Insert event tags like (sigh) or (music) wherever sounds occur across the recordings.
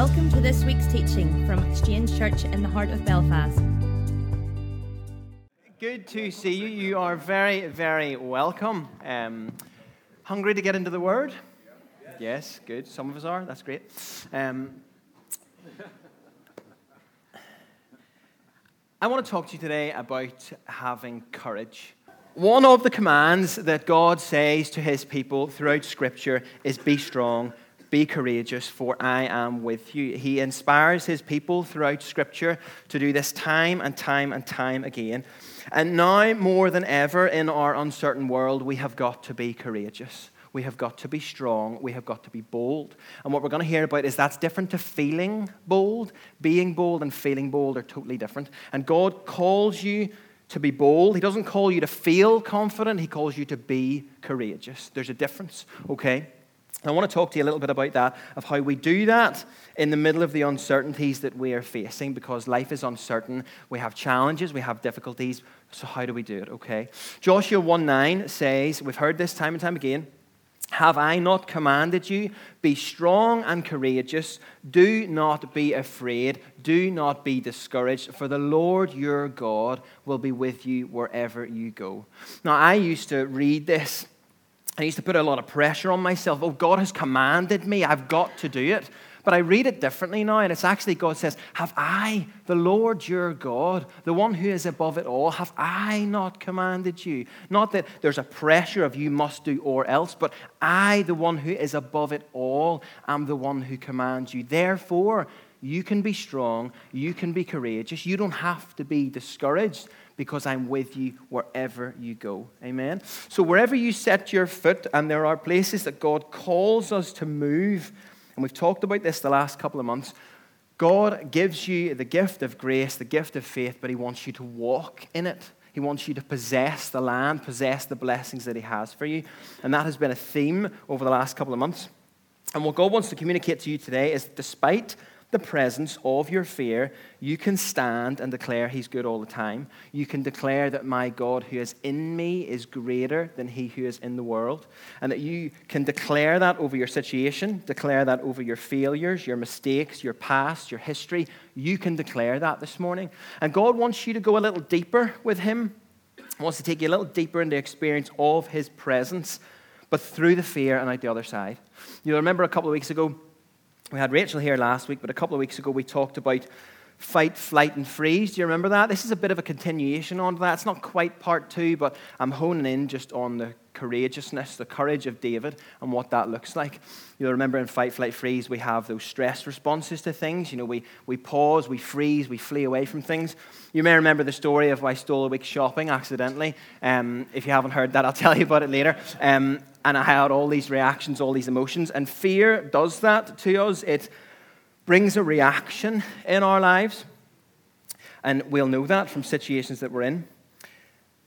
Welcome to this week's teaching from Exchange Church in the heart of Belfast. Good to see you. You are very, very welcome. Um, hungry to get into the Word? Yes, good. Some of us are. That's great. Um, I want to talk to you today about having courage. One of the commands that God says to his people throughout Scripture is be strong, be courageous, for I am with you. He inspires his people throughout Scripture to do this time and time and time again. And now, more than ever in our uncertain world, we have got to be courageous. We have got to be strong. We have got to be bold. And what we're going to hear about is that's different to feeling bold. Being bold and feeling bold are totally different. And God calls you to be bold. He doesn't call you to feel confident, He calls you to be courageous. There's a difference, okay? I want to talk to you a little bit about that, of how we do that in the middle of the uncertainties that we are facing, because life is uncertain. We have challenges, we have difficulties. So, how do we do it? Okay. Joshua 1 9 says, We've heard this time and time again. Have I not commanded you? Be strong and courageous. Do not be afraid. Do not be discouraged, for the Lord your God will be with you wherever you go. Now, I used to read this I used to put a lot of pressure on myself. Oh, God has commanded me. I've got to do it. But I read it differently now, and it's actually God says, Have I, the Lord your God, the one who is above it all, have I not commanded you? Not that there's a pressure of you must do or else, but I, the one who is above it all, am the one who commands you. Therefore, you can be strong, you can be courageous, you don't have to be discouraged because I'm with you wherever you go. Amen. So, wherever you set your foot, and there are places that God calls us to move, and we've talked about this the last couple of months. God gives you the gift of grace, the gift of faith, but He wants you to walk in it. He wants you to possess the land, possess the blessings that He has for you. And that has been a theme over the last couple of months. And what God wants to communicate to you today is despite the presence of your fear, you can stand and declare He's good all the time. You can declare that my God who is in me is greater than He who is in the world. And that you can declare that over your situation, declare that over your failures, your mistakes, your past, your history. You can declare that this morning. And God wants you to go a little deeper with Him, he wants to take you a little deeper into the experience of His presence, but through the fear and out the other side. You remember a couple of weeks ago, we had Rachel here last week, but a couple of weeks ago we talked about fight, flight, and freeze. Do you remember that? This is a bit of a continuation on that. It's not quite part two, but I'm honing in just on the courageousness, the courage of David, and what that looks like. You'll remember in fight, flight, freeze, we have those stress responses to things. You know, we, we pause, we freeze, we flee away from things. You may remember the story of why I stole a week shopping accidentally. Um, if you haven't heard that, I'll (laughs) tell you about it later. Um, and I had all these reactions, all these emotions. And fear does that to us. It brings a reaction in our lives. And we'll know that from situations that we're in.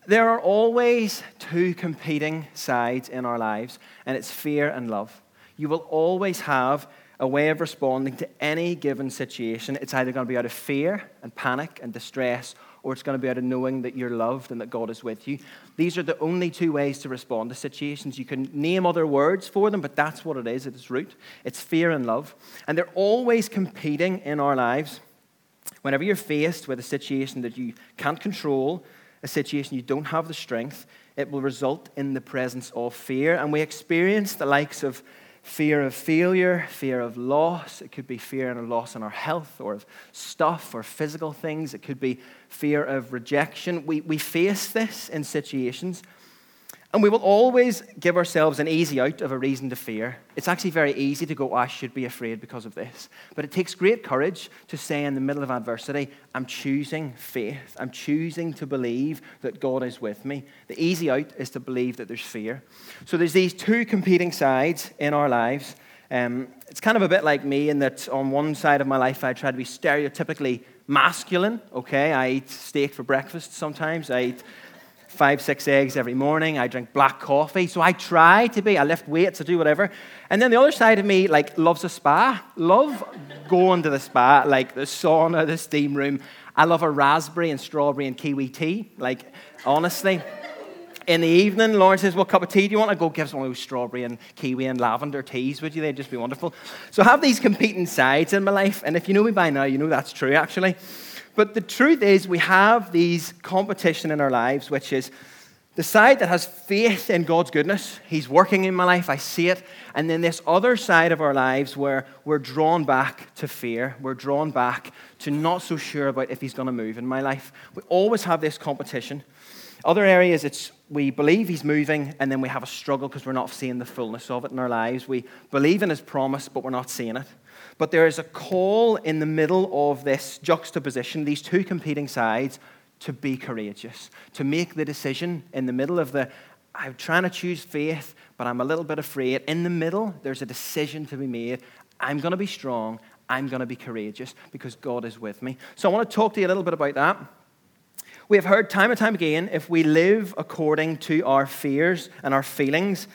There are always two competing sides in our lives, and it's fear and love. You will always have a way of responding to any given situation. It's either going to be out of fear and panic and distress, or it's going to be out of knowing that you're loved and that God is with you. These are the only two ways to respond to situations. You can name other words for them, but that's what it is at its root. It's fear and love. And they're always competing in our lives. Whenever you're faced with a situation that you can't control, a situation you don't have the strength, it will result in the presence of fear. And we experience the likes of fear of failure, fear of loss. It could be fear and a loss in our health or of stuff or physical things. It could be fear of rejection. We, we face this in situations and we will always give ourselves an easy out of a reason to fear. It's actually very easy to go, oh, I should be afraid because of this. But it takes great courage to say in the middle of adversity, I'm choosing faith. I'm choosing to believe that God is with me. The easy out is to believe that there's fear. So there's these two competing sides in our lives. Um, it's kind of a bit like me in that on one side of my life, I try to be stereotypically masculine. Okay, I eat steak for breakfast sometimes. I eat five, six eggs every morning. I drink black coffee. So I try to be, I lift weights, I do whatever. And then the other side of me, like, loves a spa. Love going to the spa, like the sauna, the steam room. I love a raspberry and strawberry and kiwi tea. Like, honestly. in the evening, Lauren says, What cup of tea do you want? I go, Give us one of those strawberry and kiwi and lavender teas, would you? They'd just be wonderful. So I have these competing sides in my life. And if you know me by now, you know that's true, actually. But the truth is, we have these competition in our lives, which is the side that has faith in God's goodness. He's working in my life, I see it. And then this other side of our lives where we're drawn back to fear. We're drawn back to not so sure about if He's going to move in my life. We always have this competition. Other areas, it's we believe He's moving, and then we have a struggle because we're not seeing the fullness of it in our lives. We believe in His promise, but we're not seeing it. But there is a call in the middle of this juxtaposition, these two competing sides, to be courageous, to make the decision in the middle of the, I'm trying to choose faith, but I'm a little bit afraid. In the middle, there's a decision to be made. I'm going to be strong. I'm going to be courageous because God is with me. So I want to talk to you a little bit about that. We have heard time and time again if we live according to our fears and our feelings,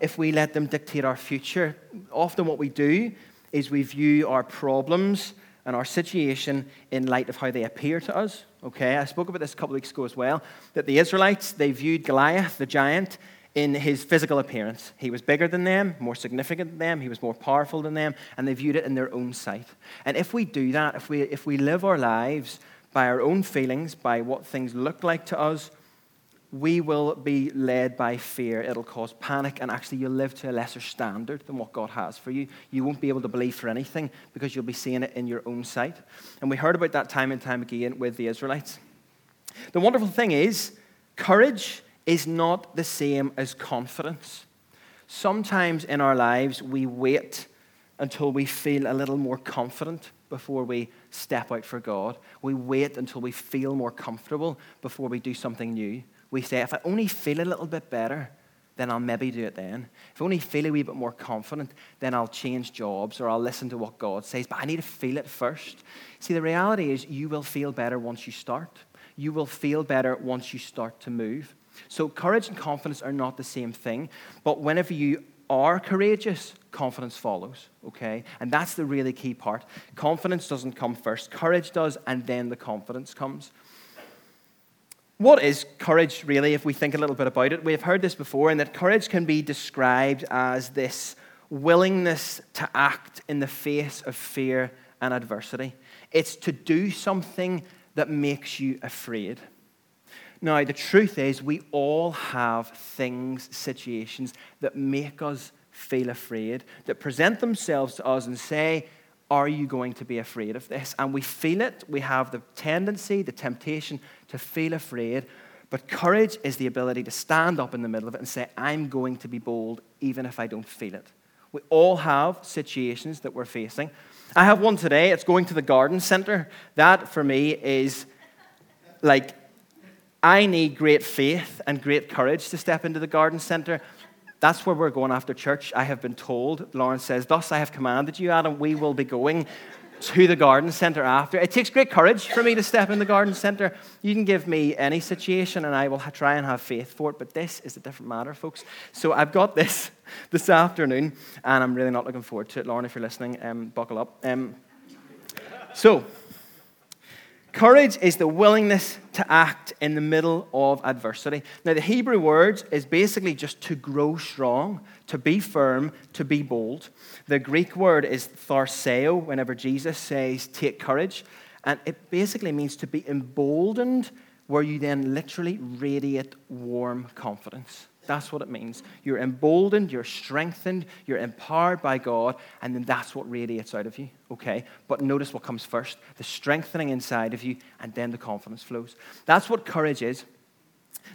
if we let them dictate our future, often what we do is we view our problems and our situation in light of how they appear to us. Okay, I spoke about this a couple weeks ago as well. That the Israelites, they viewed Goliath, the giant, in his physical appearance. He was bigger than them, more significant than them, he was more powerful than them, and they viewed it in their own sight. And if we do that, if we, if we live our lives by our own feelings, by what things look like to us, we will be led by fear. It'll cause panic, and actually, you'll live to a lesser standard than what God has for you. You won't be able to believe for anything because you'll be seeing it in your own sight. And we heard about that time and time again with the Israelites. The wonderful thing is, courage is not the same as confidence. Sometimes in our lives, we wait until we feel a little more confident before we step out for God. We wait until we feel more comfortable before we do something new we say, if I only feel a little bit better, then I'll maybe do it then. If I only feel a wee bit more confident, then I'll change jobs or I'll listen to what God says. But I need to feel it first. See, the reality is you will feel better once you start. You will feel better once you start to move. So, courage and confidence are not the same thing. But whenever you are courageous, confidence follows, okay? And that's the really key part. Confidence doesn't come first, courage does, and then the confidence comes. What is courage, really, if we think a little bit about it? We've heard this before, and that courage can be described as this willingness to act in the face of fear and adversity. It's to do something that makes you afraid. Now, the truth is, we all have things, situations that make us feel afraid, that present themselves to us and say, are you going to be afraid of this? And we feel it. We have the tendency, the temptation to feel afraid. But courage is the ability to stand up in the middle of it and say, I'm going to be bold even if I don't feel it. We all have situations that we're facing. I have one today. It's going to the garden center. That, for me, is like I need great faith and great courage to step into the garden center. That's where we're going after church. I have been told, Lauren says, Thus I have commanded you, Adam, we will be going to the garden center after. It takes great courage for me to step in the garden center. You can give me any situation and I will try and have faith for it, but this is a different matter, folks. So I've got this (laughs) this afternoon and I'm really not looking forward to it. Lauren, if you're listening, um, buckle up. Um, so, Courage is the willingness to act in the middle of adversity. Now, the Hebrew word is basically just to grow strong, to be firm, to be bold. The Greek word is tharseo, whenever Jesus says, take courage. And it basically means to be emboldened, where you then literally radiate warm confidence. That's what it means. You're emboldened, you're strengthened, you're empowered by God, and then that's what radiates out of you. Okay? But notice what comes first the strengthening inside of you, and then the confidence flows. That's what courage is.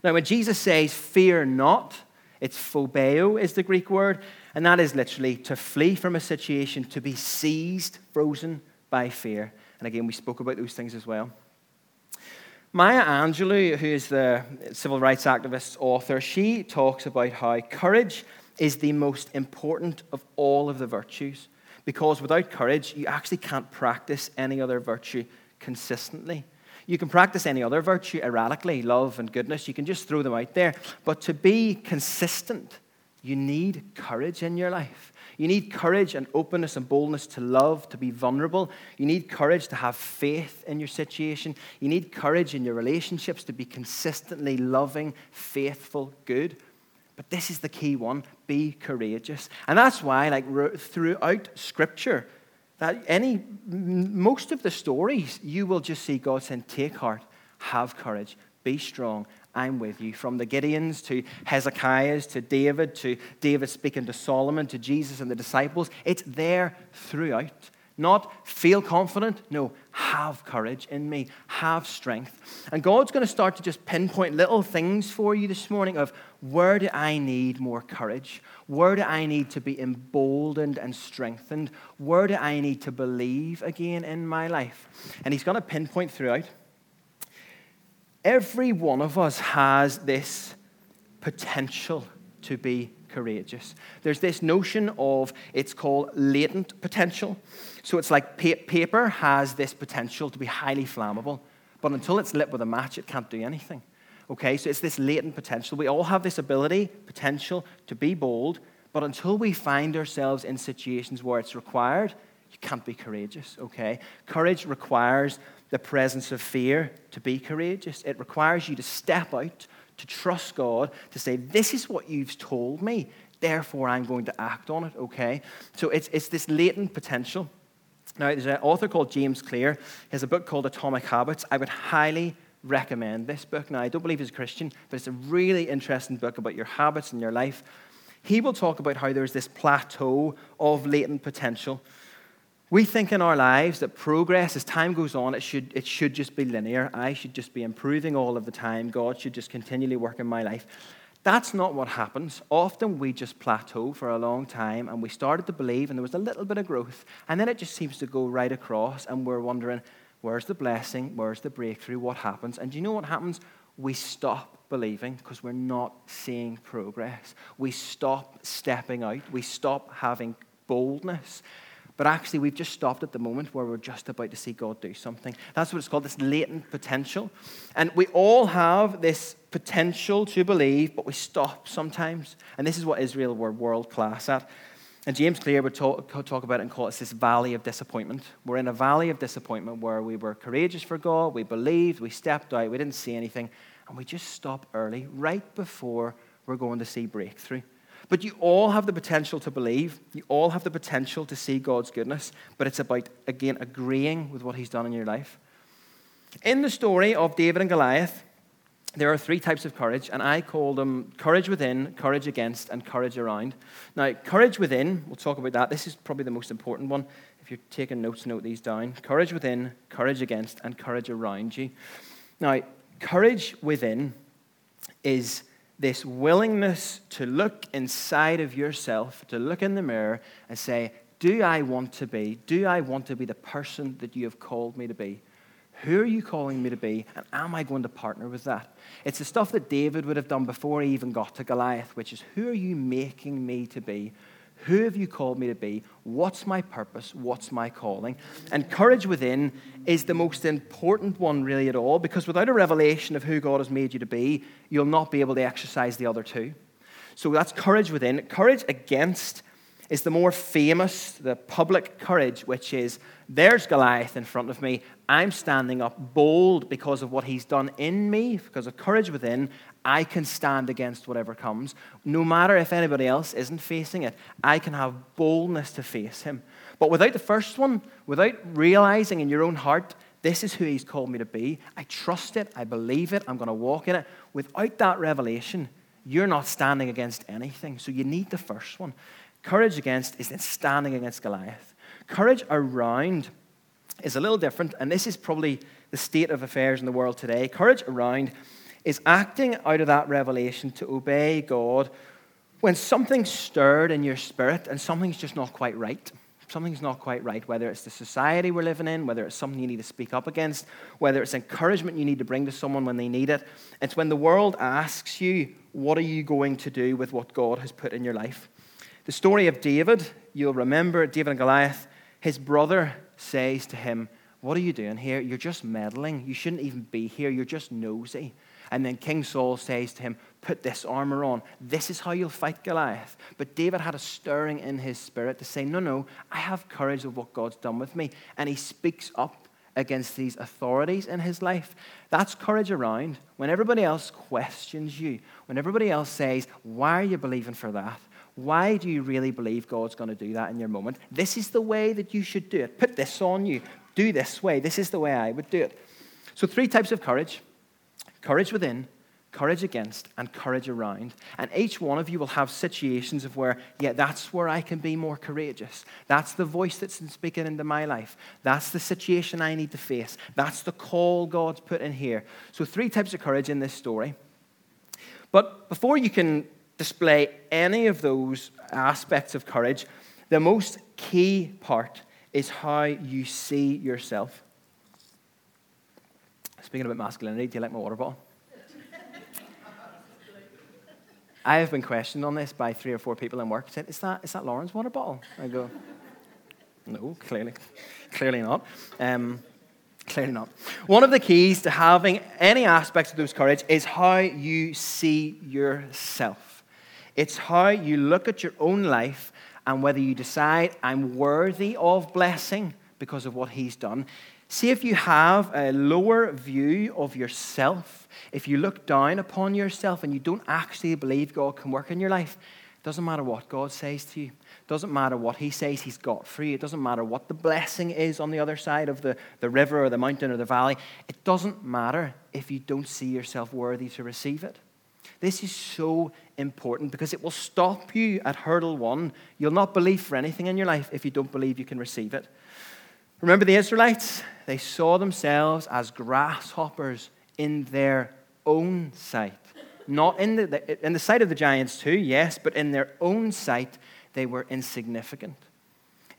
Now, when Jesus says, fear not, it's phobeo, is the Greek word, and that is literally to flee from a situation, to be seized, frozen by fear. And again, we spoke about those things as well. Maya Angelou, who is the civil rights activist author, she talks about how courage is the most important of all of the virtues because without courage, you actually can't practice any other virtue consistently. You can practice any other virtue erratically, love and goodness, you can just throw them out there. But to be consistent, you need courage in your life. You need courage and openness and boldness to love, to be vulnerable. You need courage to have faith in your situation. You need courage in your relationships to be consistently loving, faithful, good. But this is the key one be courageous. And that's why, like, throughout Scripture, that any, most of the stories, you will just see God saying, Take heart, have courage, be strong, I'm with you. From the Gideons to Hezekiah's to David to David speaking to Solomon to Jesus and the disciples, it's there throughout. Not feel confident, no, have courage in me, have strength. And God's going to start to just pinpoint little things for you this morning of where do I need more courage? Where do I need to be emboldened and strengthened? Where do I need to believe again in my life? And He's going to pinpoint throughout. Every one of us has this potential to be courageous. There's this notion of it's called latent potential. So it's like paper has this potential to be highly flammable, but until it's lit with a match, it can't do anything. Okay, so it's this latent potential. We all have this ability, potential to be bold, but until we find ourselves in situations where it's required, you can't be courageous. Okay, courage requires the presence of fear to be courageous. It requires you to step out, to trust God, to say, This is what you've told me, therefore I'm going to act on it, okay? So it's, it's this latent potential. Now, there's an author called James Clear. He has a book called Atomic Habits. I would highly recommend this book. Now, I don't believe he's a Christian, but it's a really interesting book about your habits and your life. He will talk about how there's this plateau of latent potential we think in our lives that progress, as time goes on, it should, it should just be linear. I should just be improving all of the time. God should just continually work in my life. That's not what happens. Often we just plateau for a long time and we started to believe and there was a little bit of growth. And then it just seems to go right across and we're wondering, where's the blessing? Where's the breakthrough? What happens? And do you know what happens? We stop believing because we're not seeing progress. We stop stepping out. We stop having boldness. But actually, we've just stopped at the moment where we're just about to see God do something. That's what it's called, this latent potential. And we all have this potential to believe, but we stop sometimes. And this is what Israel were world class at. And James Clear would talk, talk about it and call it this valley of disappointment. We're in a valley of disappointment where we were courageous for God, we believed, we stepped out, we didn't see anything, and we just stop early, right before we're going to see breakthrough. But you all have the potential to believe. You all have the potential to see God's goodness. But it's about, again, agreeing with what He's done in your life. In the story of David and Goliath, there are three types of courage, and I call them courage within, courage against, and courage around. Now, courage within, we'll talk about that. This is probably the most important one. If you're taking notes, note these down. Courage within, courage against, and courage around you. Now, courage within is this willingness to look inside of yourself, to look in the mirror and say, Do I want to be? Do I want to be the person that you have called me to be? Who are you calling me to be? And am I going to partner with that? It's the stuff that David would have done before he even got to Goliath, which is, Who are you making me to be? Who have you called me to be? What's my purpose? What's my calling? And courage within is the most important one, really, at all, because without a revelation of who God has made you to be, you'll not be able to exercise the other two. So that's courage within. Courage against is the more famous, the public courage, which is there's Goliath in front of me. I'm standing up bold because of what he's done in me, because of courage within. I can stand against whatever comes. No matter if anybody else isn't facing it, I can have boldness to face him. But without the first one, without realizing in your own heart, this is who he's called me to be, I trust it, I believe it, I'm going to walk in it. Without that revelation, you're not standing against anything. So you need the first one. Courage against is standing against Goliath. Courage around is a little different, and this is probably the state of affairs in the world today. Courage around is acting out of that revelation to obey God when something's stirred in your spirit and something's just not quite right. Something's not quite right, whether it's the society we're living in, whether it's something you need to speak up against, whether it's encouragement you need to bring to someone when they need it. It's when the world asks you, What are you going to do with what God has put in your life? The story of David, you'll remember David and Goliath, his brother says to him, What are you doing here? You're just meddling. You shouldn't even be here. You're just nosy. And then King Saul says to him, Put this armor on. This is how you'll fight Goliath. But David had a stirring in his spirit to say, No, no, I have courage of what God's done with me. And he speaks up against these authorities in his life. That's courage around. When everybody else questions you, when everybody else says, Why are you believing for that? Why do you really believe God's going to do that in your moment? This is the way that you should do it. Put this on you. Do this way. This is the way I would do it. So, three types of courage courage within, courage against, and courage around. And each one of you will have situations of where, yeah, that's where I can be more courageous. That's the voice that's speaking into my life. That's the situation I need to face. That's the call God's put in here. So, three types of courage in this story. But before you can display any of those aspects of courage, the most key part is how you see yourself. Speaking about masculinity, do you like my water bottle? (laughs) I have been questioned on this by three or four people in work. Said, "Is that is that Lauren's water bottle?" I go, "No, clearly, clearly not." Um, clearly not. One of the keys to having any aspects of those courage is how you see yourself. It's how you look at your own life and whether you decide, I'm worthy of blessing because of what He's done. See if you have a lower view of yourself, if you look down upon yourself and you don't actually believe God can work in your life, it doesn't matter what God says to you. It doesn't matter what He says He's got for you. It doesn't matter what the blessing is on the other side of the, the river or the mountain or the valley. It doesn't matter if you don't see yourself worthy to receive it. This is so important because it will stop you at hurdle one. You'll not believe for anything in your life if you don't believe you can receive it. Remember the Israelites? They saw themselves as grasshoppers in their own sight. Not in the, in the sight of the giants, too, yes, but in their own sight, they were insignificant.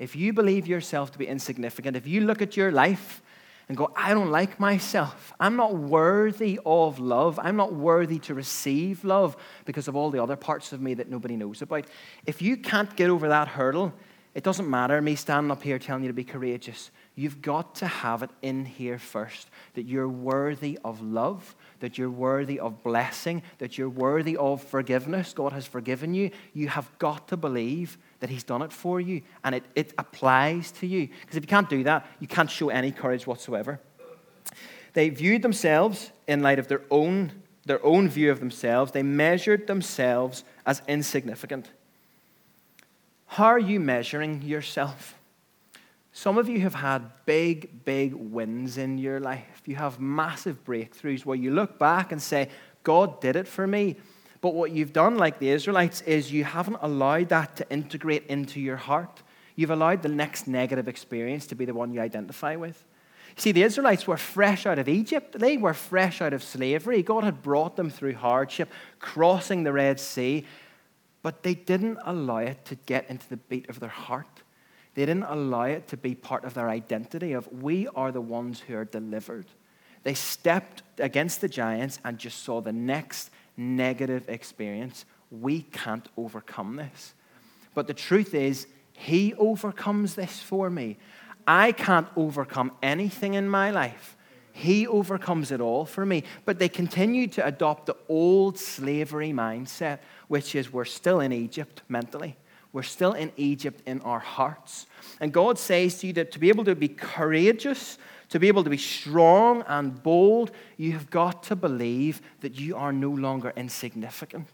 If you believe yourself to be insignificant, if you look at your life and go, I don't like myself. I'm not worthy of love. I'm not worthy to receive love because of all the other parts of me that nobody knows about. If you can't get over that hurdle, it doesn't matter me standing up here telling you to be courageous. You've got to have it in here first that you're worthy of love, that you're worthy of blessing, that you're worthy of forgiveness. God has forgiven you. You have got to believe that He's done it for you and it, it applies to you. Because if you can't do that, you can't show any courage whatsoever. They viewed themselves in light of their own, their own view of themselves, they measured themselves as insignificant. How are you measuring yourself? Some of you have had big, big wins in your life. You have massive breakthroughs where you look back and say, God did it for me. But what you've done, like the Israelites, is you haven't allowed that to integrate into your heart. You've allowed the next negative experience to be the one you identify with. See, the Israelites were fresh out of Egypt. They were fresh out of slavery. God had brought them through hardship, crossing the Red Sea, but they didn't allow it to get into the beat of their heart. They didn't allow it to be part of their identity of we are the ones who are delivered. They stepped against the giants and just saw the next negative experience. We can't overcome this. But the truth is, He overcomes this for me. I can't overcome anything in my life. He overcomes it all for me. But they continue to adopt the old slavery mindset, which is we're still in Egypt mentally. We're still in Egypt in our hearts. And God says to you that to be able to be courageous, to be able to be strong and bold, you have got to believe that you are no longer insignificant.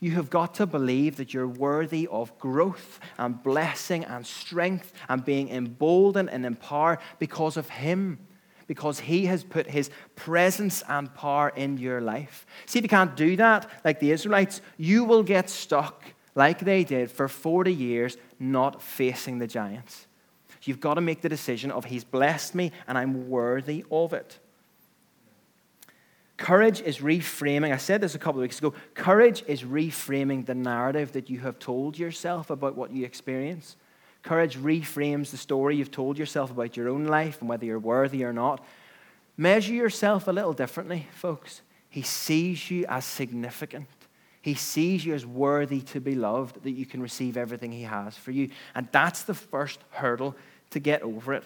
You have got to believe that you're worthy of growth and blessing and strength and being emboldened and empowered because of Him, because He has put His presence and power in your life. See, if you can't do that, like the Israelites, you will get stuck like they did for 40 years, not facing the giants. You've got to make the decision of He's blessed me and I'm worthy of it. Courage is reframing. I said this a couple of weeks ago. Courage is reframing the narrative that you have told yourself about what you experience. Courage reframes the story you've told yourself about your own life and whether you're worthy or not. Measure yourself a little differently, folks. He sees you as significant. He sees you as worthy to be loved, that you can receive everything He has for you. And that's the first hurdle to get over it.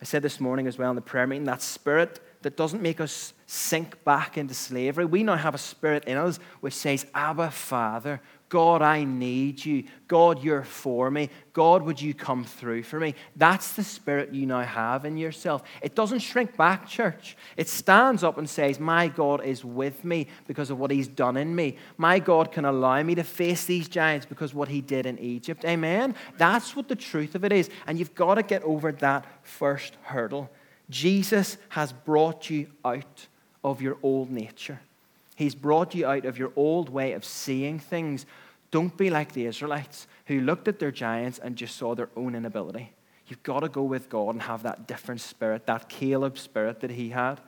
I said this morning as well in the prayer meeting that spirit that doesn't make us sink back into slavery. We now have a spirit in us which says, Abba, Father, God, I need you. God, you're for me. God, would you come through for me? That's the spirit you now have in yourself. It doesn't shrink back, church. It stands up and says, My God is with me because of what he's done in me. My God can allow me to face these giants because what he did in Egypt. Amen? That's what the truth of it is. And you've got to get over that first hurdle. Jesus has brought you out of your old nature. He's brought you out of your old way of seeing things. Don't be like the Israelites who looked at their giants and just saw their own inability. You've got to go with God and have that different spirit, that Caleb spirit that he had.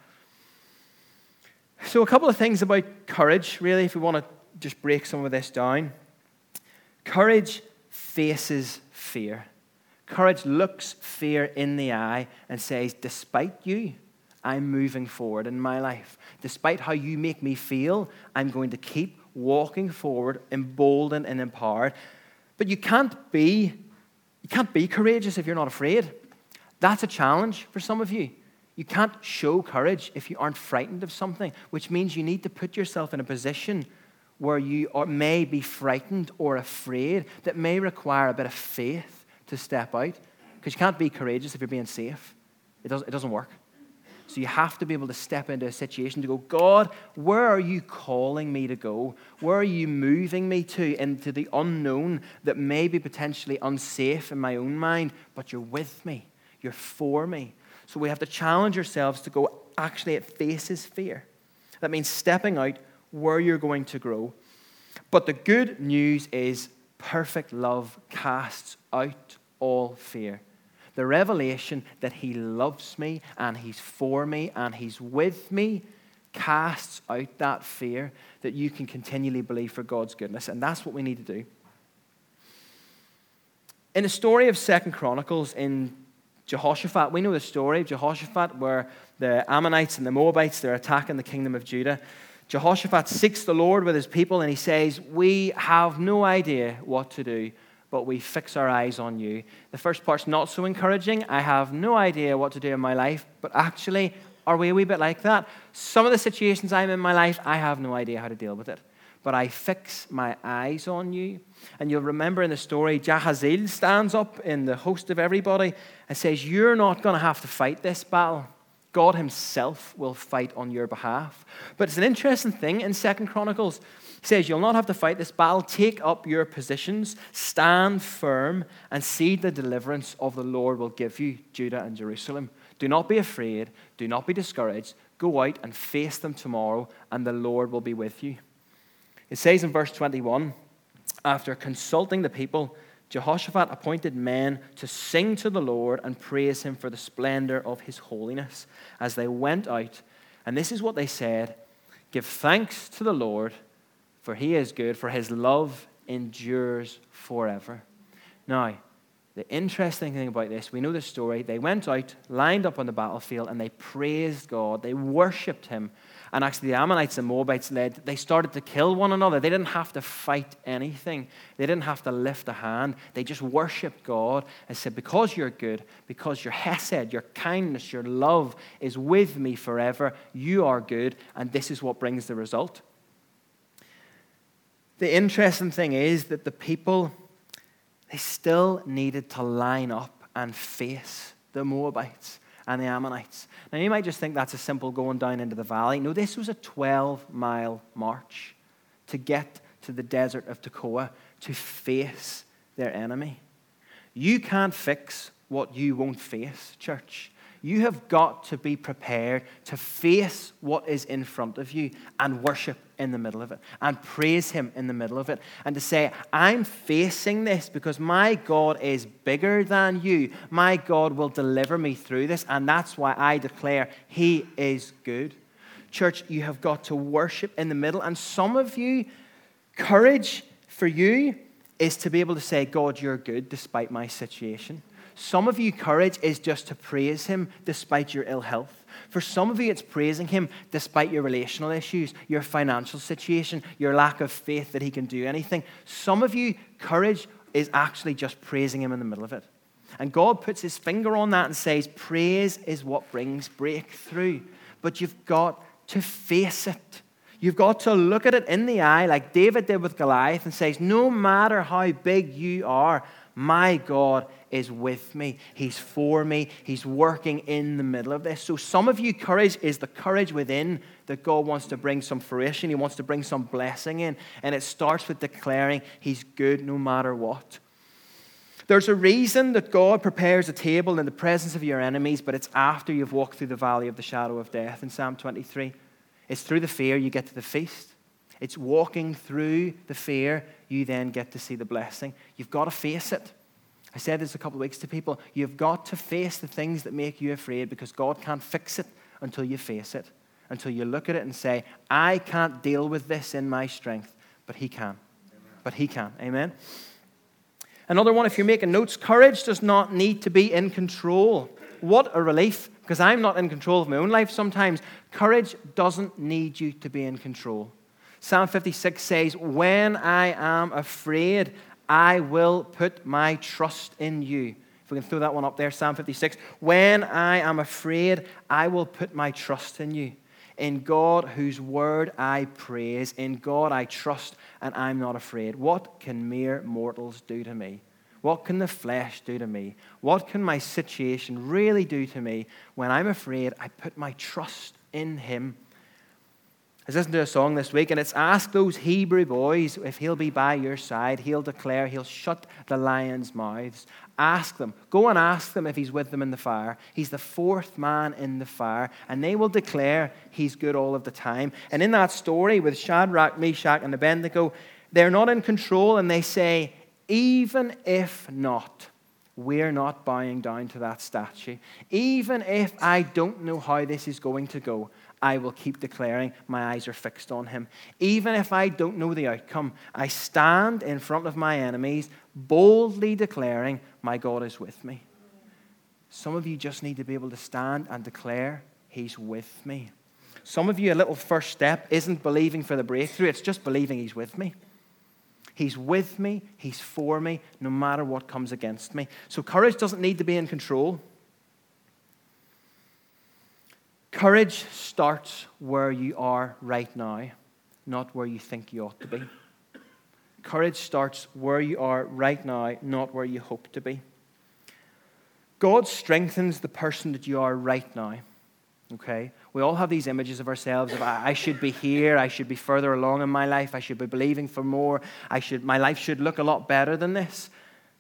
So, a couple of things about courage, really, if we want to just break some of this down. Courage faces fear. Courage looks fear in the eye and says, Despite you, I'm moving forward in my life. Despite how you make me feel, I'm going to keep walking forward, emboldened and empowered. But you can't be you can't be courageous if you're not afraid. That's a challenge for some of you. You can't show courage if you aren't frightened of something, which means you need to put yourself in a position where you are, may be frightened or afraid that may require a bit of faith to step out. Because you can't be courageous if you're being safe. It doesn't, it doesn't work. So you have to be able to step into a situation to go, God, where are you calling me to go? Where are you moving me to into the unknown that may be potentially unsafe in my own mind, but you're with me, you're for me. So we have to challenge ourselves to go, actually, it faces fear. That means stepping out where you're going to grow. But the good news is perfect love casts out all fear the revelation that He loves me and He's for me and He's with me casts out that fear that you can continually believe for God's goodness. And that's what we need to do. In the story of Second Chronicles in Jehoshaphat, we know the story of Jehoshaphat where the Ammonites and the Moabites, they're attacking the kingdom of Judah. Jehoshaphat seeks the Lord with his people and he says, We have no idea what to do but we fix our eyes on you. The first part's not so encouraging. I have no idea what to do in my life, but actually, are we a wee bit like that? Some of the situations I'm in my life, I have no idea how to deal with it. But I fix my eyes on you. And you'll remember in the story, Jahaziel stands up in the host of everybody and says, You're not going to have to fight this battle. God Himself will fight on your behalf. But it's an interesting thing in Second Chronicles he says, You'll not have to fight this battle. Take up your positions, stand firm, and see the deliverance of the Lord will give you, Judah and Jerusalem. Do not be afraid. Do not be discouraged. Go out and face them tomorrow, and the Lord will be with you. It says in verse 21 After consulting the people, Jehoshaphat appointed men to sing to the Lord and praise him for the splendor of his holiness as they went out. And this is what they said Give thanks to the Lord for he is good, for his love endures forever. Now, the interesting thing about this, we know the story. They went out, lined up on the battlefield, and they praised God. They worshipped him. And actually, the Ammonites and Moabites led, they started to kill one another. They didn't have to fight anything, they didn't have to lift a hand. They just worshipped God and said, Because you're good, because your hesed, your kindness, your love is with me forever, you are good, and this is what brings the result. The interesting thing is that the people, they still needed to line up and face the Moabites and the Ammonites. Now, you might just think that's a simple going down into the valley. No, this was a 12 mile march to get to the desert of Tekoa to face their enemy. You can't fix what you won't face, church. You have got to be prepared to face what is in front of you and worship in the middle of it and praise Him in the middle of it and to say, I'm facing this because my God is bigger than you. My God will deliver me through this, and that's why I declare He is good. Church, you have got to worship in the middle, and some of you, courage for you is to be able to say, God, you're good despite my situation. Some of you, courage is just to praise Him despite your ill health. For some of you, it's praising Him despite your relational issues, your financial situation, your lack of faith that He can do anything. Some of you, courage is actually just praising Him in the middle of it. And God puts his finger on that and says, Praise is what brings breakthrough. But you've got to face it. You've got to look at it in the eye, like David did with Goliath, and says, No matter how big you are, my God is with me. He's for me. He's working in the middle of this. So, some of you, courage is the courage within that God wants to bring some fruition. He wants to bring some blessing in. And it starts with declaring He's good no matter what. There's a reason that God prepares a table in the presence of your enemies, but it's after you've walked through the valley of the shadow of death in Psalm 23. It's through the fear you get to the feast. It's walking through the fear you then get to see the blessing. You've got to face it. I said this a couple of weeks to people. You've got to face the things that make you afraid because God can't fix it until you face it, until you look at it and say, I can't deal with this in my strength, but He can. Amen. But He can. Amen. Another one, if you're making notes, courage does not need to be in control. What a relief, because I'm not in control of my own life sometimes. Courage doesn't need you to be in control. Psalm 56 says, When I am afraid, I will put my trust in you. If we can throw that one up there, Psalm 56. When I am afraid, I will put my trust in you. In God, whose word I praise, in God I trust, and I'm not afraid. What can mere mortals do to me? What can the flesh do to me? What can my situation really do to me? When I'm afraid, I put my trust in Him. I listened to a song this week, and it's Ask those Hebrew boys if he'll be by your side. He'll declare, he'll shut the lions' mouths. Ask them. Go and ask them if he's with them in the fire. He's the fourth man in the fire, and they will declare he's good all of the time. And in that story with Shadrach, Meshach, and Abednego, they're not in control, and they say, even if not, we're not bowing down to that statue. Even if I don't know how this is going to go, I will keep declaring my eyes are fixed on him. Even if I don't know the outcome, I stand in front of my enemies, boldly declaring, My God is with me. Some of you just need to be able to stand and declare, He's with me. Some of you, a little first step isn't believing for the breakthrough, it's just believing He's with me. He's with me, He's for me, no matter what comes against me. So courage doesn't need to be in control. Courage starts where you are right now, not where you think you ought to be. Courage starts where you are right now, not where you hope to be. God strengthens the person that you are right now. Okay? We all have these images of ourselves of I should be here, I should be further along in my life, I should be believing for more, I should my life should look a lot better than this.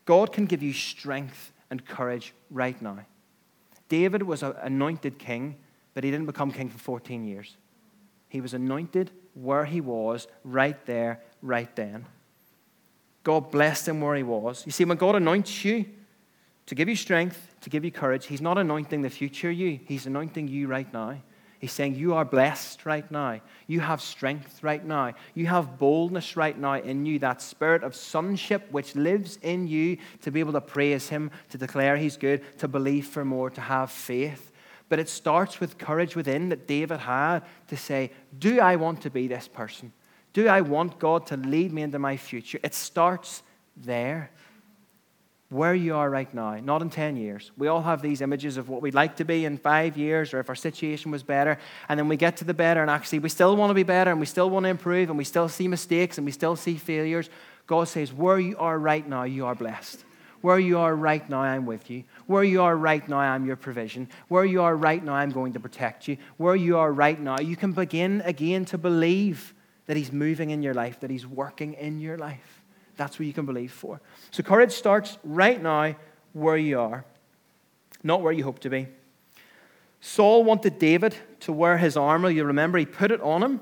God can give you strength and courage right now. David was an anointed king but he didn't become king for 14 years. He was anointed where he was, right there, right then. God blessed him where he was. You see, when God anoints you to give you strength, to give you courage, he's not anointing the future you, he's anointing you right now. He's saying, You are blessed right now. You have strength right now. You have boldness right now in you, that spirit of sonship which lives in you to be able to praise Him, to declare He's good, to believe for more, to have faith. But it starts with courage within that David had to say, Do I want to be this person? Do I want God to lead me into my future? It starts there. Where you are right now, not in 10 years. We all have these images of what we'd like to be in five years or if our situation was better. And then we get to the better, and actually, we still want to be better and we still want to improve and we still see mistakes and we still see failures. God says, Where you are right now, you are blessed. Where you are right now, I'm with you. Where you are right now, I'm your provision. Where you are right now, I'm going to protect you. Where you are right now, you can begin again to believe that He's moving in your life, that He's working in your life. That's what you can believe for. So courage starts right now where you are, not where you hope to be. Saul wanted David to wear his armor. You remember, he put it on him.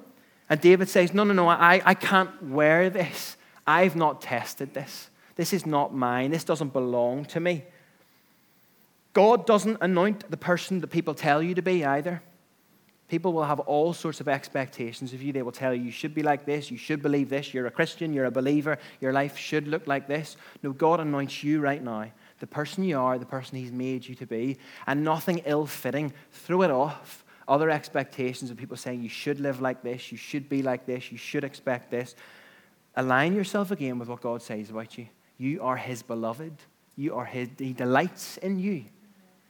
And David says, No, no, no, I, I can't wear this. I've not tested this. This is not mine. This doesn't belong to me. God doesn't anoint the person that people tell you to be either. People will have all sorts of expectations of you. They will tell you, you should be like this, you should believe this, you're a Christian, you're a believer, your life should look like this. No, God anoints you right now, the person you are, the person He's made you to be, and nothing ill fitting. Throw it off. Other expectations of people saying you should live like this, you should be like this, you should expect this. Align yourself again with what God says about you. You are his beloved. You are his. He delights in you.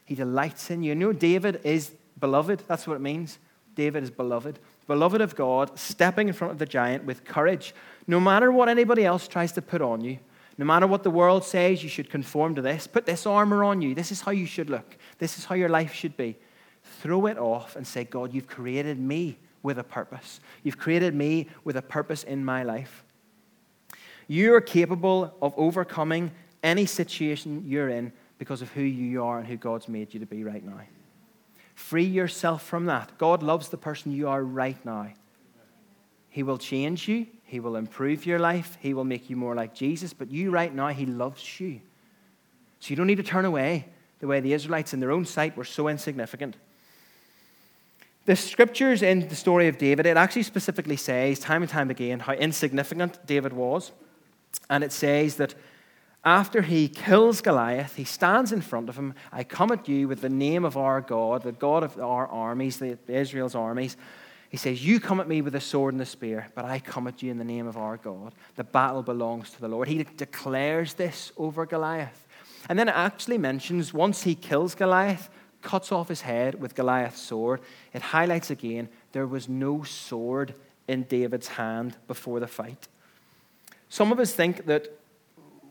He delights in you. You know, David is beloved. That's what it means. David is beloved. Beloved of God, stepping in front of the giant with courage, no matter what anybody else tries to put on you, no matter what the world says, you should conform to this. Put this armor on you. This is how you should look. This is how your life should be. Throw it off and say, God, you've created me with a purpose. You've created me with a purpose in my life. You are capable of overcoming any situation you're in because of who you are and who God's made you to be right now. Free yourself from that. God loves the person you are right now. He will change you, He will improve your life, He will make you more like Jesus, but you right now, He loves you. So you don't need to turn away the way the Israelites in their own sight were so insignificant. The scriptures in the story of David, it actually specifically says time and time again how insignificant David was. And it says that after he kills Goliath, he stands in front of him. I come at you with the name of our God, the God of our armies, the Israel's armies. He says, You come at me with a sword and a spear, but I come at you in the name of our God. The battle belongs to the Lord. He declares this over Goliath. And then it actually mentions once he kills Goliath, cuts off his head with Goliath's sword, it highlights again there was no sword in David's hand before the fight. Some of us think that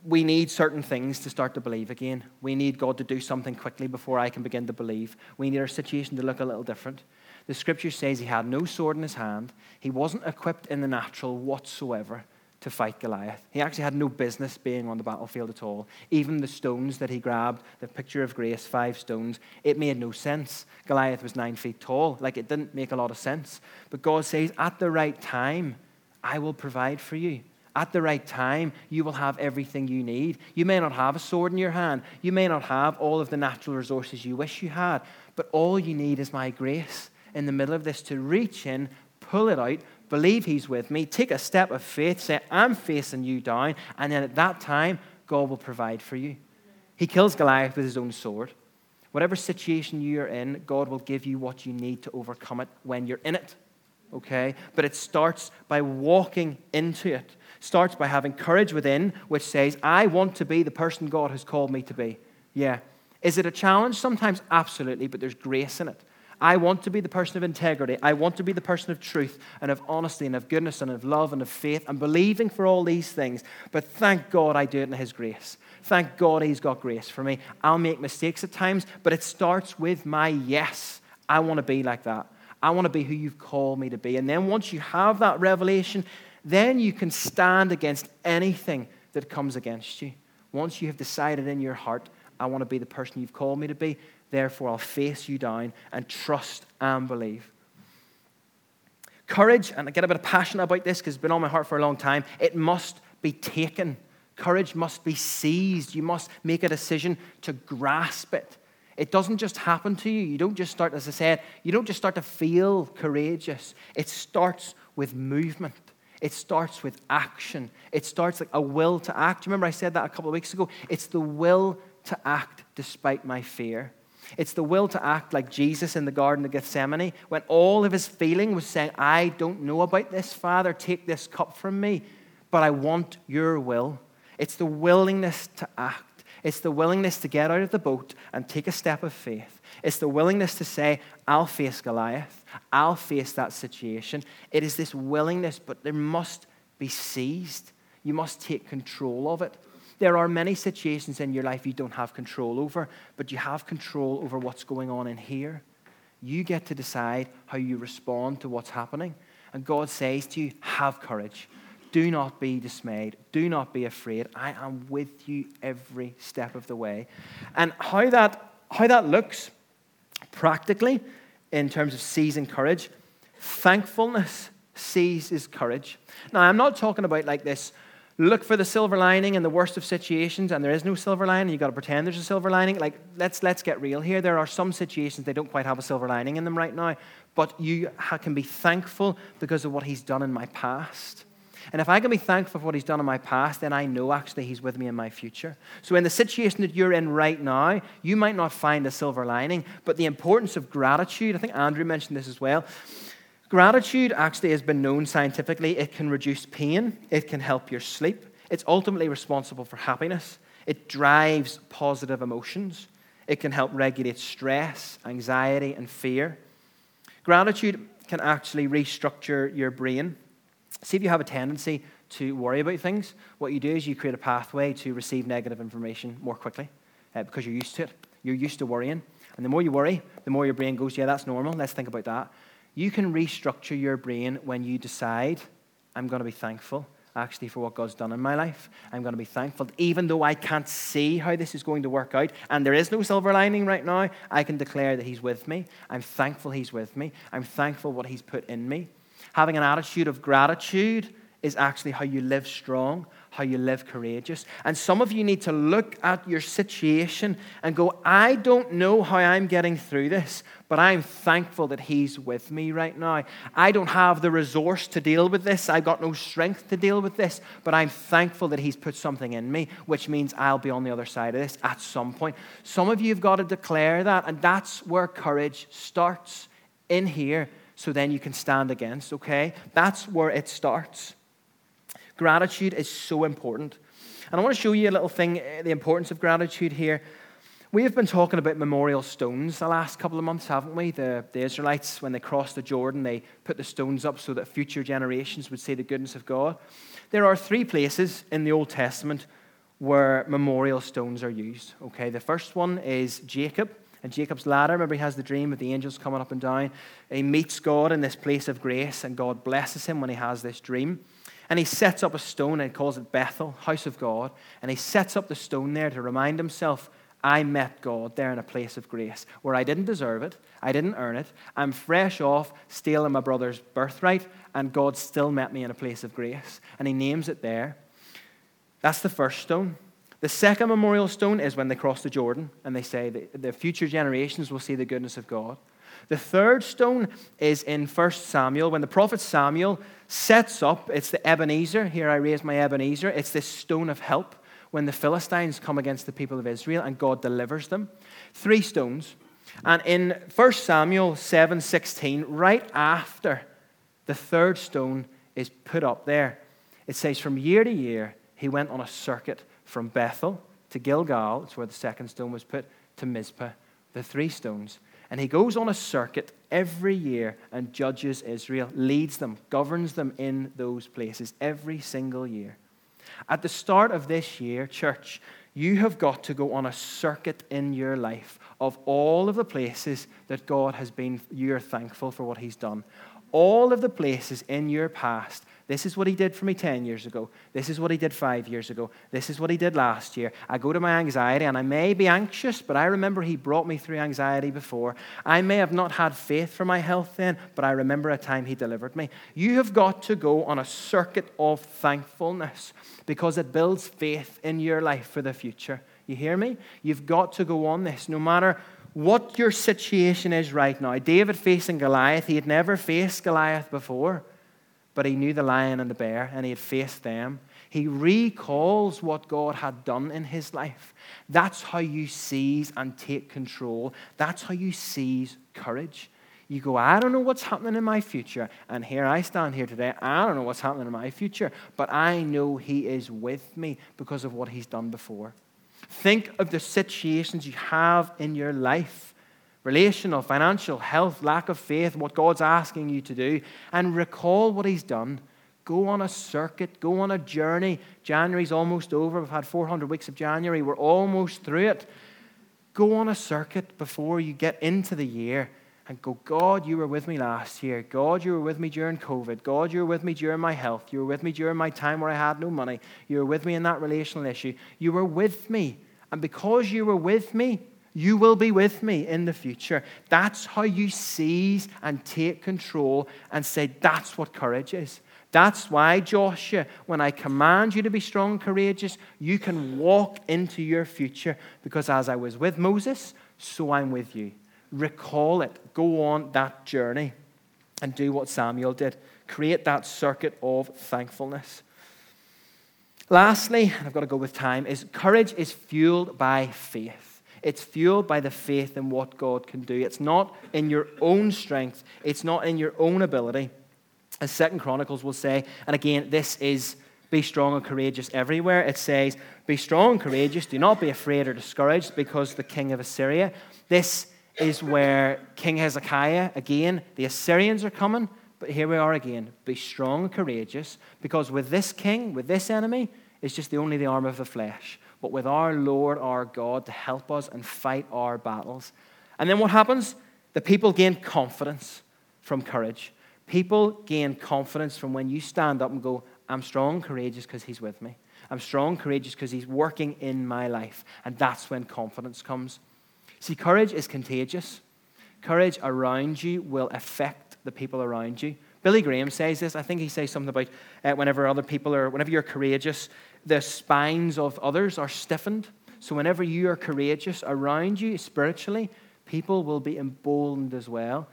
we need certain things to start to believe again. We need God to do something quickly before I can begin to believe. We need our situation to look a little different. The scripture says he had no sword in his hand, he wasn't equipped in the natural whatsoever to fight Goliath. He actually had no business being on the battlefield at all. Even the stones that he grabbed, the picture of grace, five stones, it made no sense. Goliath was nine feet tall. Like it didn't make a lot of sense. But God says, at the right time, I will provide for you. At the right time, you will have everything you need. You may not have a sword in your hand. You may not have all of the natural resources you wish you had. But all you need is my grace in the middle of this to reach in, pull it out, believe He's with me, take a step of faith, say, I'm facing you down, and then at that time, God will provide for you. He kills Goliath with his own sword. Whatever situation you're in, God will give you what you need to overcome it when you're in it. Okay? But it starts by walking into it. Starts by having courage within, which says, I want to be the person God has called me to be. Yeah. Is it a challenge? Sometimes, absolutely, but there's grace in it. I want to be the person of integrity. I want to be the person of truth and of honesty and of goodness and of love and of faith and believing for all these things. But thank God I do it in His grace. Thank God He's got grace for me. I'll make mistakes at times, but it starts with my yes. I want to be like that. I want to be who you've called me to be. And then once you have that revelation, then you can stand against anything that comes against you. Once you have decided in your heart, I want to be the person you've called me to be, Therefore, I'll face you down and trust and believe. Courage, and I get a bit of passion about this because it's been on my heart for a long time, it must be taken. Courage must be seized. You must make a decision to grasp it. It doesn't just happen to you. You don't just start, as I said, you don't just start to feel courageous. It starts with movement. It starts with action. It starts like a will to act. Remember I said that a couple of weeks ago? It's the will to act despite my fear. It's the will to act like Jesus in the Garden of Gethsemane when all of his feeling was saying, I don't know about this, Father, take this cup from me, but I want your will. It's the willingness to act. It's the willingness to get out of the boat and take a step of faith. It's the willingness to say, I'll face Goliath. I'll face that situation. It is this willingness, but there must be seized. You must take control of it. There are many situations in your life you don't have control over, but you have control over what's going on in here. You get to decide how you respond to what's happening. And God says to you, have courage. Do not be dismayed. Do not be afraid. I am with you every step of the way. And how that, how that looks practically in terms of seizing courage, thankfulness seizes courage. Now, I'm not talking about like this look for the silver lining in the worst of situations and there is no silver lining you've got to pretend there's a silver lining. Like let's let's get real here. There are some situations they don't quite have a silver lining in them right now but you can be thankful because of what he's done in my past and if I can be thankful for what he's done in my past, then I know actually he's with me in my future. So, in the situation that you're in right now, you might not find a silver lining, but the importance of gratitude, I think Andrew mentioned this as well. Gratitude actually has been known scientifically. It can reduce pain, it can help your sleep. It's ultimately responsible for happiness. It drives positive emotions. It can help regulate stress, anxiety, and fear. Gratitude can actually restructure your brain. See if you have a tendency to worry about things. What you do is you create a pathway to receive negative information more quickly uh, because you're used to it. You're used to worrying. And the more you worry, the more your brain goes, yeah, that's normal. Let's think about that. You can restructure your brain when you decide, I'm going to be thankful actually for what God's done in my life. I'm going to be thankful. Even though I can't see how this is going to work out, and there is no silver lining right now, I can declare that He's with me. I'm thankful He's with me. I'm thankful what He's put in me. Having an attitude of gratitude is actually how you live strong, how you live courageous. And some of you need to look at your situation and go, I don't know how I'm getting through this, but I'm thankful that He's with me right now. I don't have the resource to deal with this, I've got no strength to deal with this, but I'm thankful that He's put something in me, which means I'll be on the other side of this at some point. Some of you have got to declare that, and that's where courage starts in here. So then you can stand against, okay? That's where it starts. Gratitude is so important. And I want to show you a little thing, eh, the importance of gratitude here. We have been talking about memorial stones the last couple of months, haven't we? The, the Israelites, when they crossed the Jordan, they put the stones up so that future generations would see the goodness of God. There are three places in the Old Testament where memorial stones are used. Okay, the first one is Jacob and Jacob's ladder. Remember, he has the dream of the angels coming up and down. He meets God in this place of grace, and God blesses him when he has this dream. And he sets up a stone and calls it Bethel, house of God. And he sets up the stone there to remind himself, I met God there in a place of grace where I didn't deserve it, I didn't earn it. I'm fresh off stealing my brother's birthright, and God still met me in a place of grace. And he names it there. That's the first stone. The second memorial stone is when they cross the Jordan and they say that the future generations will see the goodness of God. The third stone is in 1 Samuel when the prophet Samuel sets up, it's the Ebenezer. Here I raise my Ebenezer. It's this stone of help when the Philistines come against the people of Israel and God delivers them. Three stones. And in 1 Samuel 7:16, right after the third stone is put up there, it says from year to year he went on a circuit from Bethel to Gilgal, it's where the second stone was put, to Mizpah, the three stones. And he goes on a circuit every year and judges Israel, leads them, governs them in those places every single year. At the start of this year, church, you have got to go on a circuit in your life of all of the places that God has been, you're thankful for what He's done. All of the places in your past this is what he did for me 10 years ago. This is what he did five years ago. This is what he did last year. I go to my anxiety and I may be anxious, but I remember he brought me through anxiety before. I may have not had faith for my health then, but I remember a time he delivered me. You have got to go on a circuit of thankfulness because it builds faith in your life for the future. You hear me? You've got to go on this no matter what your situation is right now. David facing Goliath, he had never faced Goliath before but he knew the lion and the bear and he had faced them. He recalls what God had done in his life. That's how you seize and take control. That's how you seize courage. You go, I don't know what's happening in my future. And here I stand here today. I don't know what's happening in my future, but I know He is with me because of what He's done before. Think of the situations you have in your life relational, financial, health, lack of faith, what God's asking you to do, and recall what He's done. Go on a circuit, go on a journey. January's almost over. We've had 400 weeks of January, we're almost through it. Go on a circuit before you get into the year and go, God, you were with me last year. God, you were with me during COVID. God, you were with me during my health. You were with me during my time where I had no money. You were with me in that relational issue. You were with me. And because you were with me, you will be with me in the future. That's how you seize and take control and say, That's what courage is. That's why, Joshua, when I command you to be strong and courageous, you can walk into your future because as I was with Moses, so I'm with you. Recall it. Go on that journey and do what Samuel did. Create that circuit of thankfulness. Lastly, and I've got to go with time, is courage is fueled by faith. It's fueled by the faith in what God can do. It's not in your own strength, it's not in your own ability. As Second Chronicles will say, and again, this is be strong and courageous everywhere. It says, Be strong and courageous, do not be afraid or discouraged because the king of Assyria. This is where King Hezekiah, again, the Assyrians are coming, but here we are again. Be strong and courageous because with this king, with this enemy, it's just the only the arm of the flesh. But with our Lord, our God, to help us and fight our battles. And then what happens? The people gain confidence from courage. People gain confidence from when you stand up and go, I'm strong, courageous because he's with me. I'm strong, courageous because he's working in my life. And that's when confidence comes. See, courage is contagious. Courage around you will affect the people around you. Billy Graham says this. I think he says something about uh, whenever other people are, whenever you're courageous, the spines of others are stiffened. So whenever you are courageous around you spiritually, people will be emboldened as well.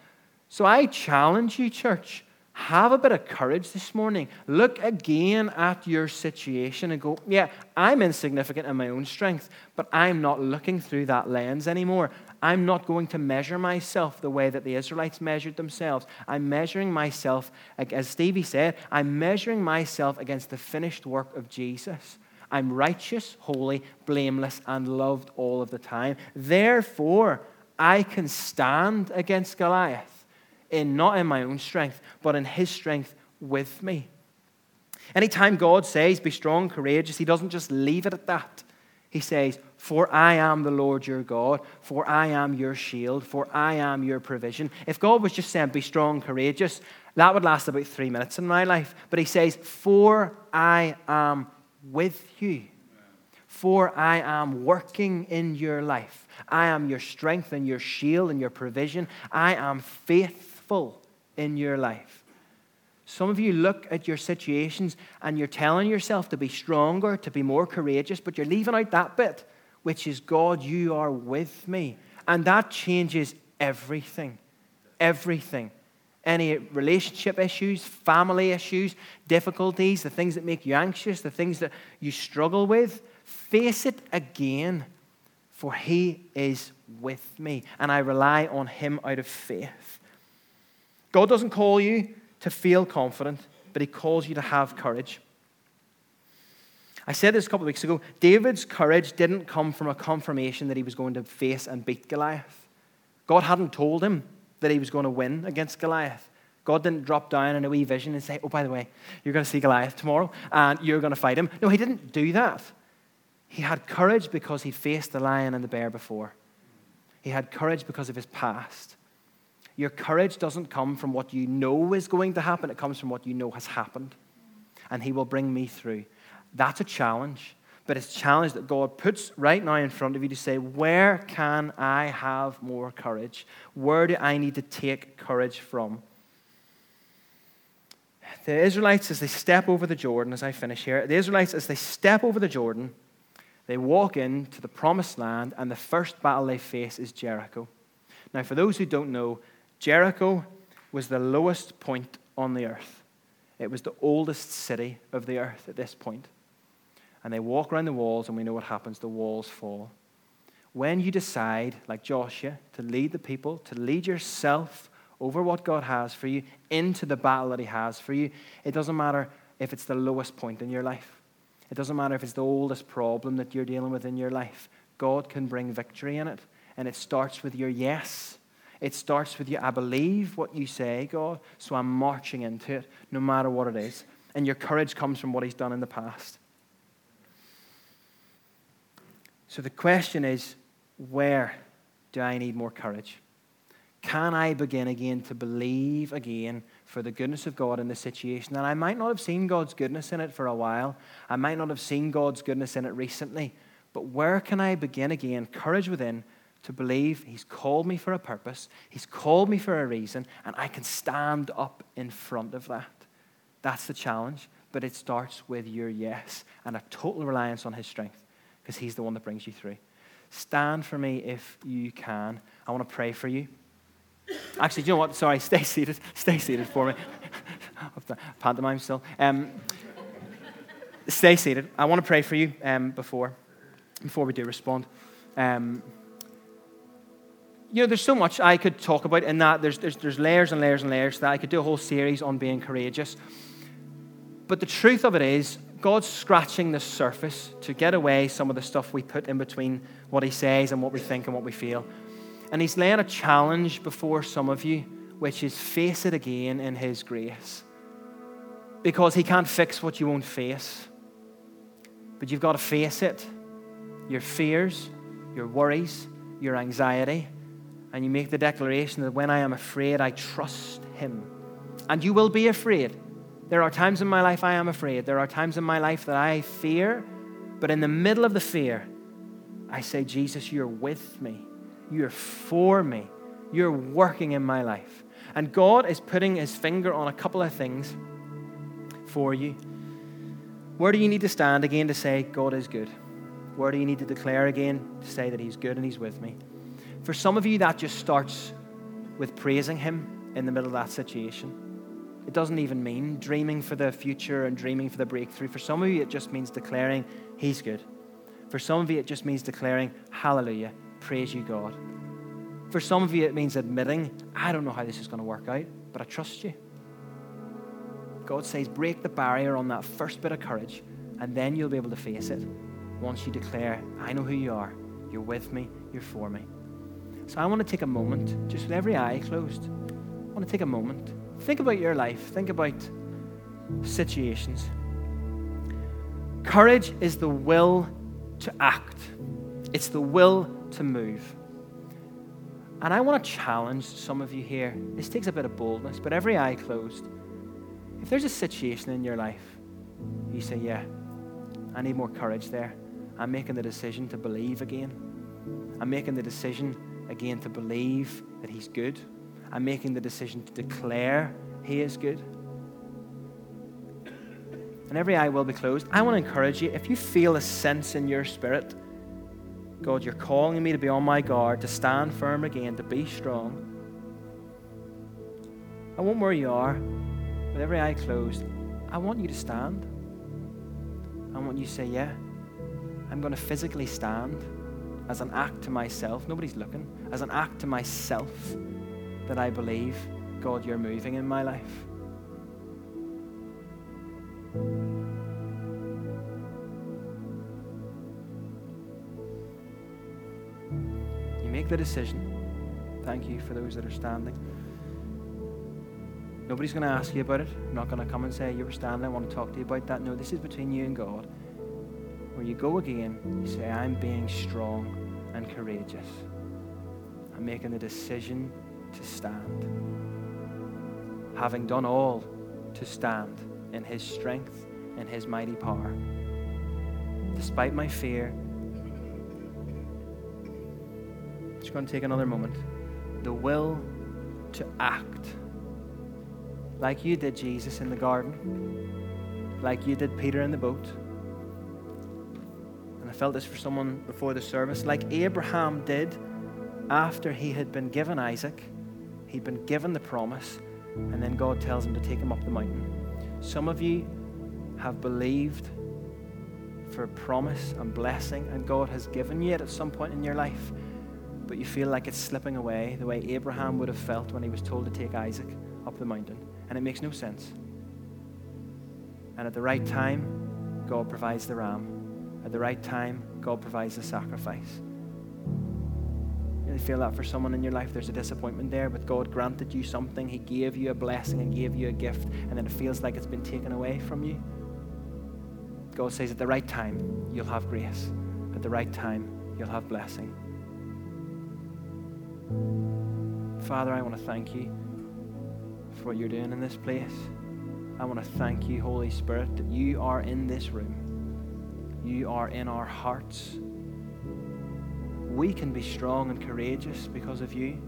So I challenge you, church, have a bit of courage this morning. Look again at your situation and go, yeah, I'm insignificant in my own strength, but I'm not looking through that lens anymore. I'm not going to measure myself the way that the Israelites measured themselves. I'm measuring myself, as Stevie said, I'm measuring myself against the finished work of Jesus. I'm righteous, holy, blameless, and loved all of the time. Therefore, I can stand against Goliath in not in my own strength, but in his strength with me. Anytime God says, be strong, courageous, he doesn't just leave it at that. He says, For I am the Lord your God, for I am your shield, for I am your provision. If God was just saying, Be strong, courageous, that would last about three minutes in my life. But he says, For I am with you. For I am working in your life. I am your strength and your shield and your provision. I am faithful in your life. Some of you look at your situations and you're telling yourself to be stronger, to be more courageous, but you're leaving out that bit, which is God, you are with me. And that changes everything. Everything. Any relationship issues, family issues, difficulties, the things that make you anxious, the things that you struggle with, face it again, for He is with me. And I rely on Him out of faith. God doesn't call you to feel confident, but He calls you to have courage. I said this a couple of weeks ago. David's courage didn't come from a confirmation that he was going to face and beat Goliath. God hadn't told him that he was going to win against Goliath. God didn't drop down in a wee vision and say, Oh, by the way, you're going to see Goliath tomorrow and you're going to fight him. No, he didn't do that. He had courage because he faced the lion and the bear before. He had courage because of his past. Your courage doesn't come from what you know is going to happen, it comes from what you know has happened. And He will bring me through. That's a challenge, but it's a challenge that God puts right now in front of you to say, Where can I have more courage? Where do I need to take courage from? The Israelites, as they step over the Jordan, as I finish here, the Israelites, as they step over the Jordan, they walk into the promised land, and the first battle they face is Jericho. Now, for those who don't know, Jericho was the lowest point on the earth. It was the oldest city of the earth at this point. And they walk around the walls, and we know what happens the walls fall. When you decide, like Joshua, to lead the people, to lead yourself over what God has for you into the battle that He has for you, it doesn't matter if it's the lowest point in your life. It doesn't matter if it's the oldest problem that you're dealing with in your life. God can bring victory in it. And it starts with your yes. It starts with you, I believe what you say, God, so I'm marching into it no matter what it is. And your courage comes from what He's done in the past. So the question is where do I need more courage? Can I begin again to believe again for the goodness of God in the situation? And I might not have seen God's goodness in it for a while. I might not have seen God's goodness in it recently. But where can I begin again? Courage within to believe He's called me for a purpose, He's called me for a reason, and I can stand up in front of that. That's the challenge, but it starts with your yes and a total reliance on His strength because He's the one that brings you through. Stand for me if you can. I want to pray for you. Actually, do you know what? Sorry, (laughs) stay seated. Stay seated for me. (laughs) Pantomime still. Um, stay seated. I want to pray for you um, before, before we do respond. Um, you know, there's so much I could talk about in that. There's, there's, there's layers and layers and layers that I could do a whole series on being courageous. But the truth of it is, God's scratching the surface to get away some of the stuff we put in between what He says and what we think and what we feel. And He's laying a challenge before some of you, which is face it again in His grace. Because He can't fix what you won't face. But you've got to face it your fears, your worries, your anxiety. And you make the declaration that when I am afraid, I trust Him. And you will be afraid. There are times in my life I am afraid. There are times in my life that I fear. But in the middle of the fear, I say, Jesus, you're with me. You're for me. You're working in my life. And God is putting his finger on a couple of things for you. Where do you need to stand again to say, God is good? Where do you need to declare again to say that he's good and he's with me? For some of you, that just starts with praising him in the middle of that situation. It doesn't even mean dreaming for the future and dreaming for the breakthrough. For some of you, it just means declaring, He's good. For some of you, it just means declaring, Hallelujah, praise you, God. For some of you, it means admitting, I don't know how this is going to work out, but I trust you. God says, break the barrier on that first bit of courage, and then you'll be able to face it once you declare, I know who you are. You're with me, you're for me. So I want to take a moment, just with every eye closed. I want to take a moment Think about your life. Think about situations. Courage is the will to act, it's the will to move. And I want to challenge some of you here. This takes a bit of boldness, but every eye closed. If there's a situation in your life, you say, Yeah, I need more courage there. I'm making the decision to believe again. I'm making the decision again to believe that He's good. I'm making the decision to declare He is good. And every eye will be closed. I want to encourage you if you feel a sense in your spirit, God, you're calling me to be on my guard, to stand firm again, to be strong. I want where you are, with every eye closed, I want you to stand. I want you to say, Yeah, I'm going to physically stand as an act to myself. Nobody's looking. As an act to myself that I believe, God, you're moving in my life. You make the decision. Thank you for those that are standing. Nobody's going to ask you about it. I'm not going to come and say, You were standing, I want to talk to you about that. No, this is between you and God. Where you go again, you say, I'm being strong and courageous. I'm making the decision to stand. Having done all to stand in his strength and his mighty power. Despite my fear, just going to take another moment. The will to act like you did, Jesus, in the garden, like you did, Peter, in the boat. And I felt this for someone before the service, like Abraham did after he had been given Isaac He'd been given the promise, and then God tells him to take him up the mountain. Some of you have believed for promise and blessing, and God has given you it at some point in your life, but you feel like it's slipping away the way Abraham would have felt when he was told to take Isaac up the mountain. And it makes no sense. And at the right time, God provides the ram. At the right time, God provides the sacrifice feel that for someone in your life, there's a disappointment there, but God granted you something. He gave you a blessing and gave you a gift, and then it feels like it's been taken away from you. God says, at the right time, you'll have grace. At the right time, you'll have blessing. Father, I want to thank you for what you're doing in this place. I want to thank you, Holy Spirit, that you are in this room. You are in our hearts we can be strong and courageous because of you.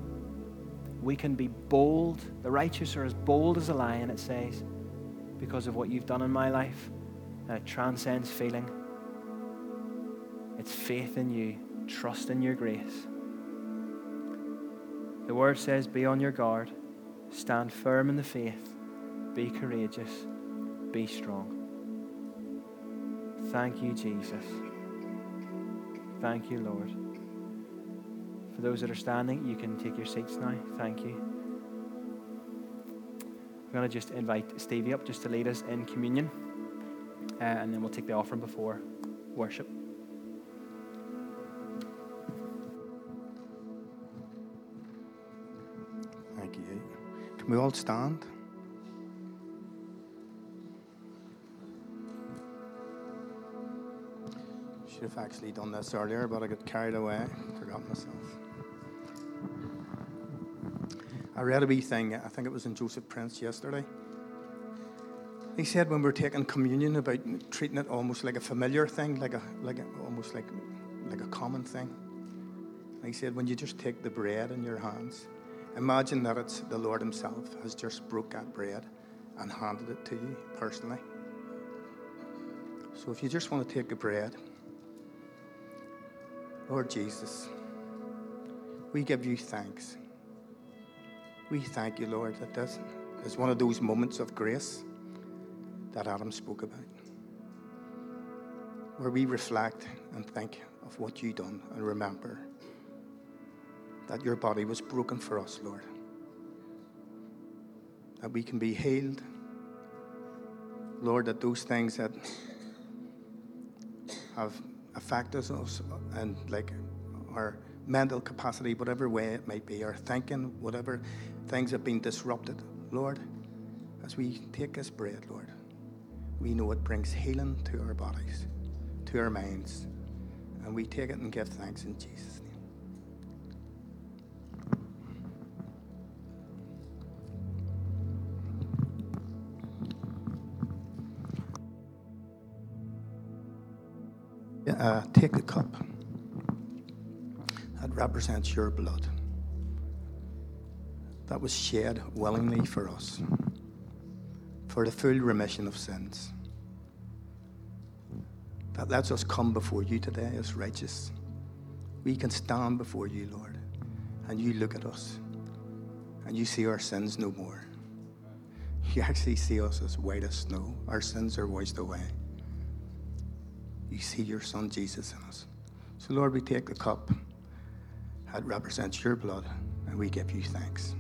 We can be bold. The righteous are as bold as a lion, it says, because of what you've done in my life. And it transcends feeling. It's faith in you, trust in your grace. The word says, Be on your guard, stand firm in the faith, be courageous, be strong. Thank you, Jesus. Thank you, Lord. For those that are standing, you can take your seats now. Thank you. I'm going to just invite Stevie up just to lead us in communion. uh, and then we'll take the offering before worship. Thank you. Can we all stand? Should have actually done this earlier, but I got carried away. Forgot myself. I read a wee thing, I think it was in Joseph Prince yesterday. He said when we're taking communion about treating it almost like a familiar thing, like a like a, almost like like a common thing. he said when you just take the bread in your hands, imagine that it's the Lord Himself has just broke that bread and handed it to you personally. So if you just want to take the bread, Lord Jesus, we give you thanks. We thank you, Lord, that this is one of those moments of grace that Adam spoke about, where we reflect and think of what you've done and remember that your body was broken for us, Lord. That we can be healed. Lord, that those things that have affected us and like our mental capacity, whatever way it might be, our thinking, whatever things have been disrupted, Lord, as we take this bread, Lord, we know it brings healing to our bodies, to our minds, and we take it and give thanks in Jesus' name. Uh, take the cup. That represents your blood that was shed willingly for us for the full remission of sins. That lets us come before you today as righteous. We can stand before you, Lord, and you look at us and you see our sins no more. You actually see us as white as snow. Our sins are washed away. You see your Son Jesus in us. So, Lord, we take the cup that represents your blood and we give you thanks.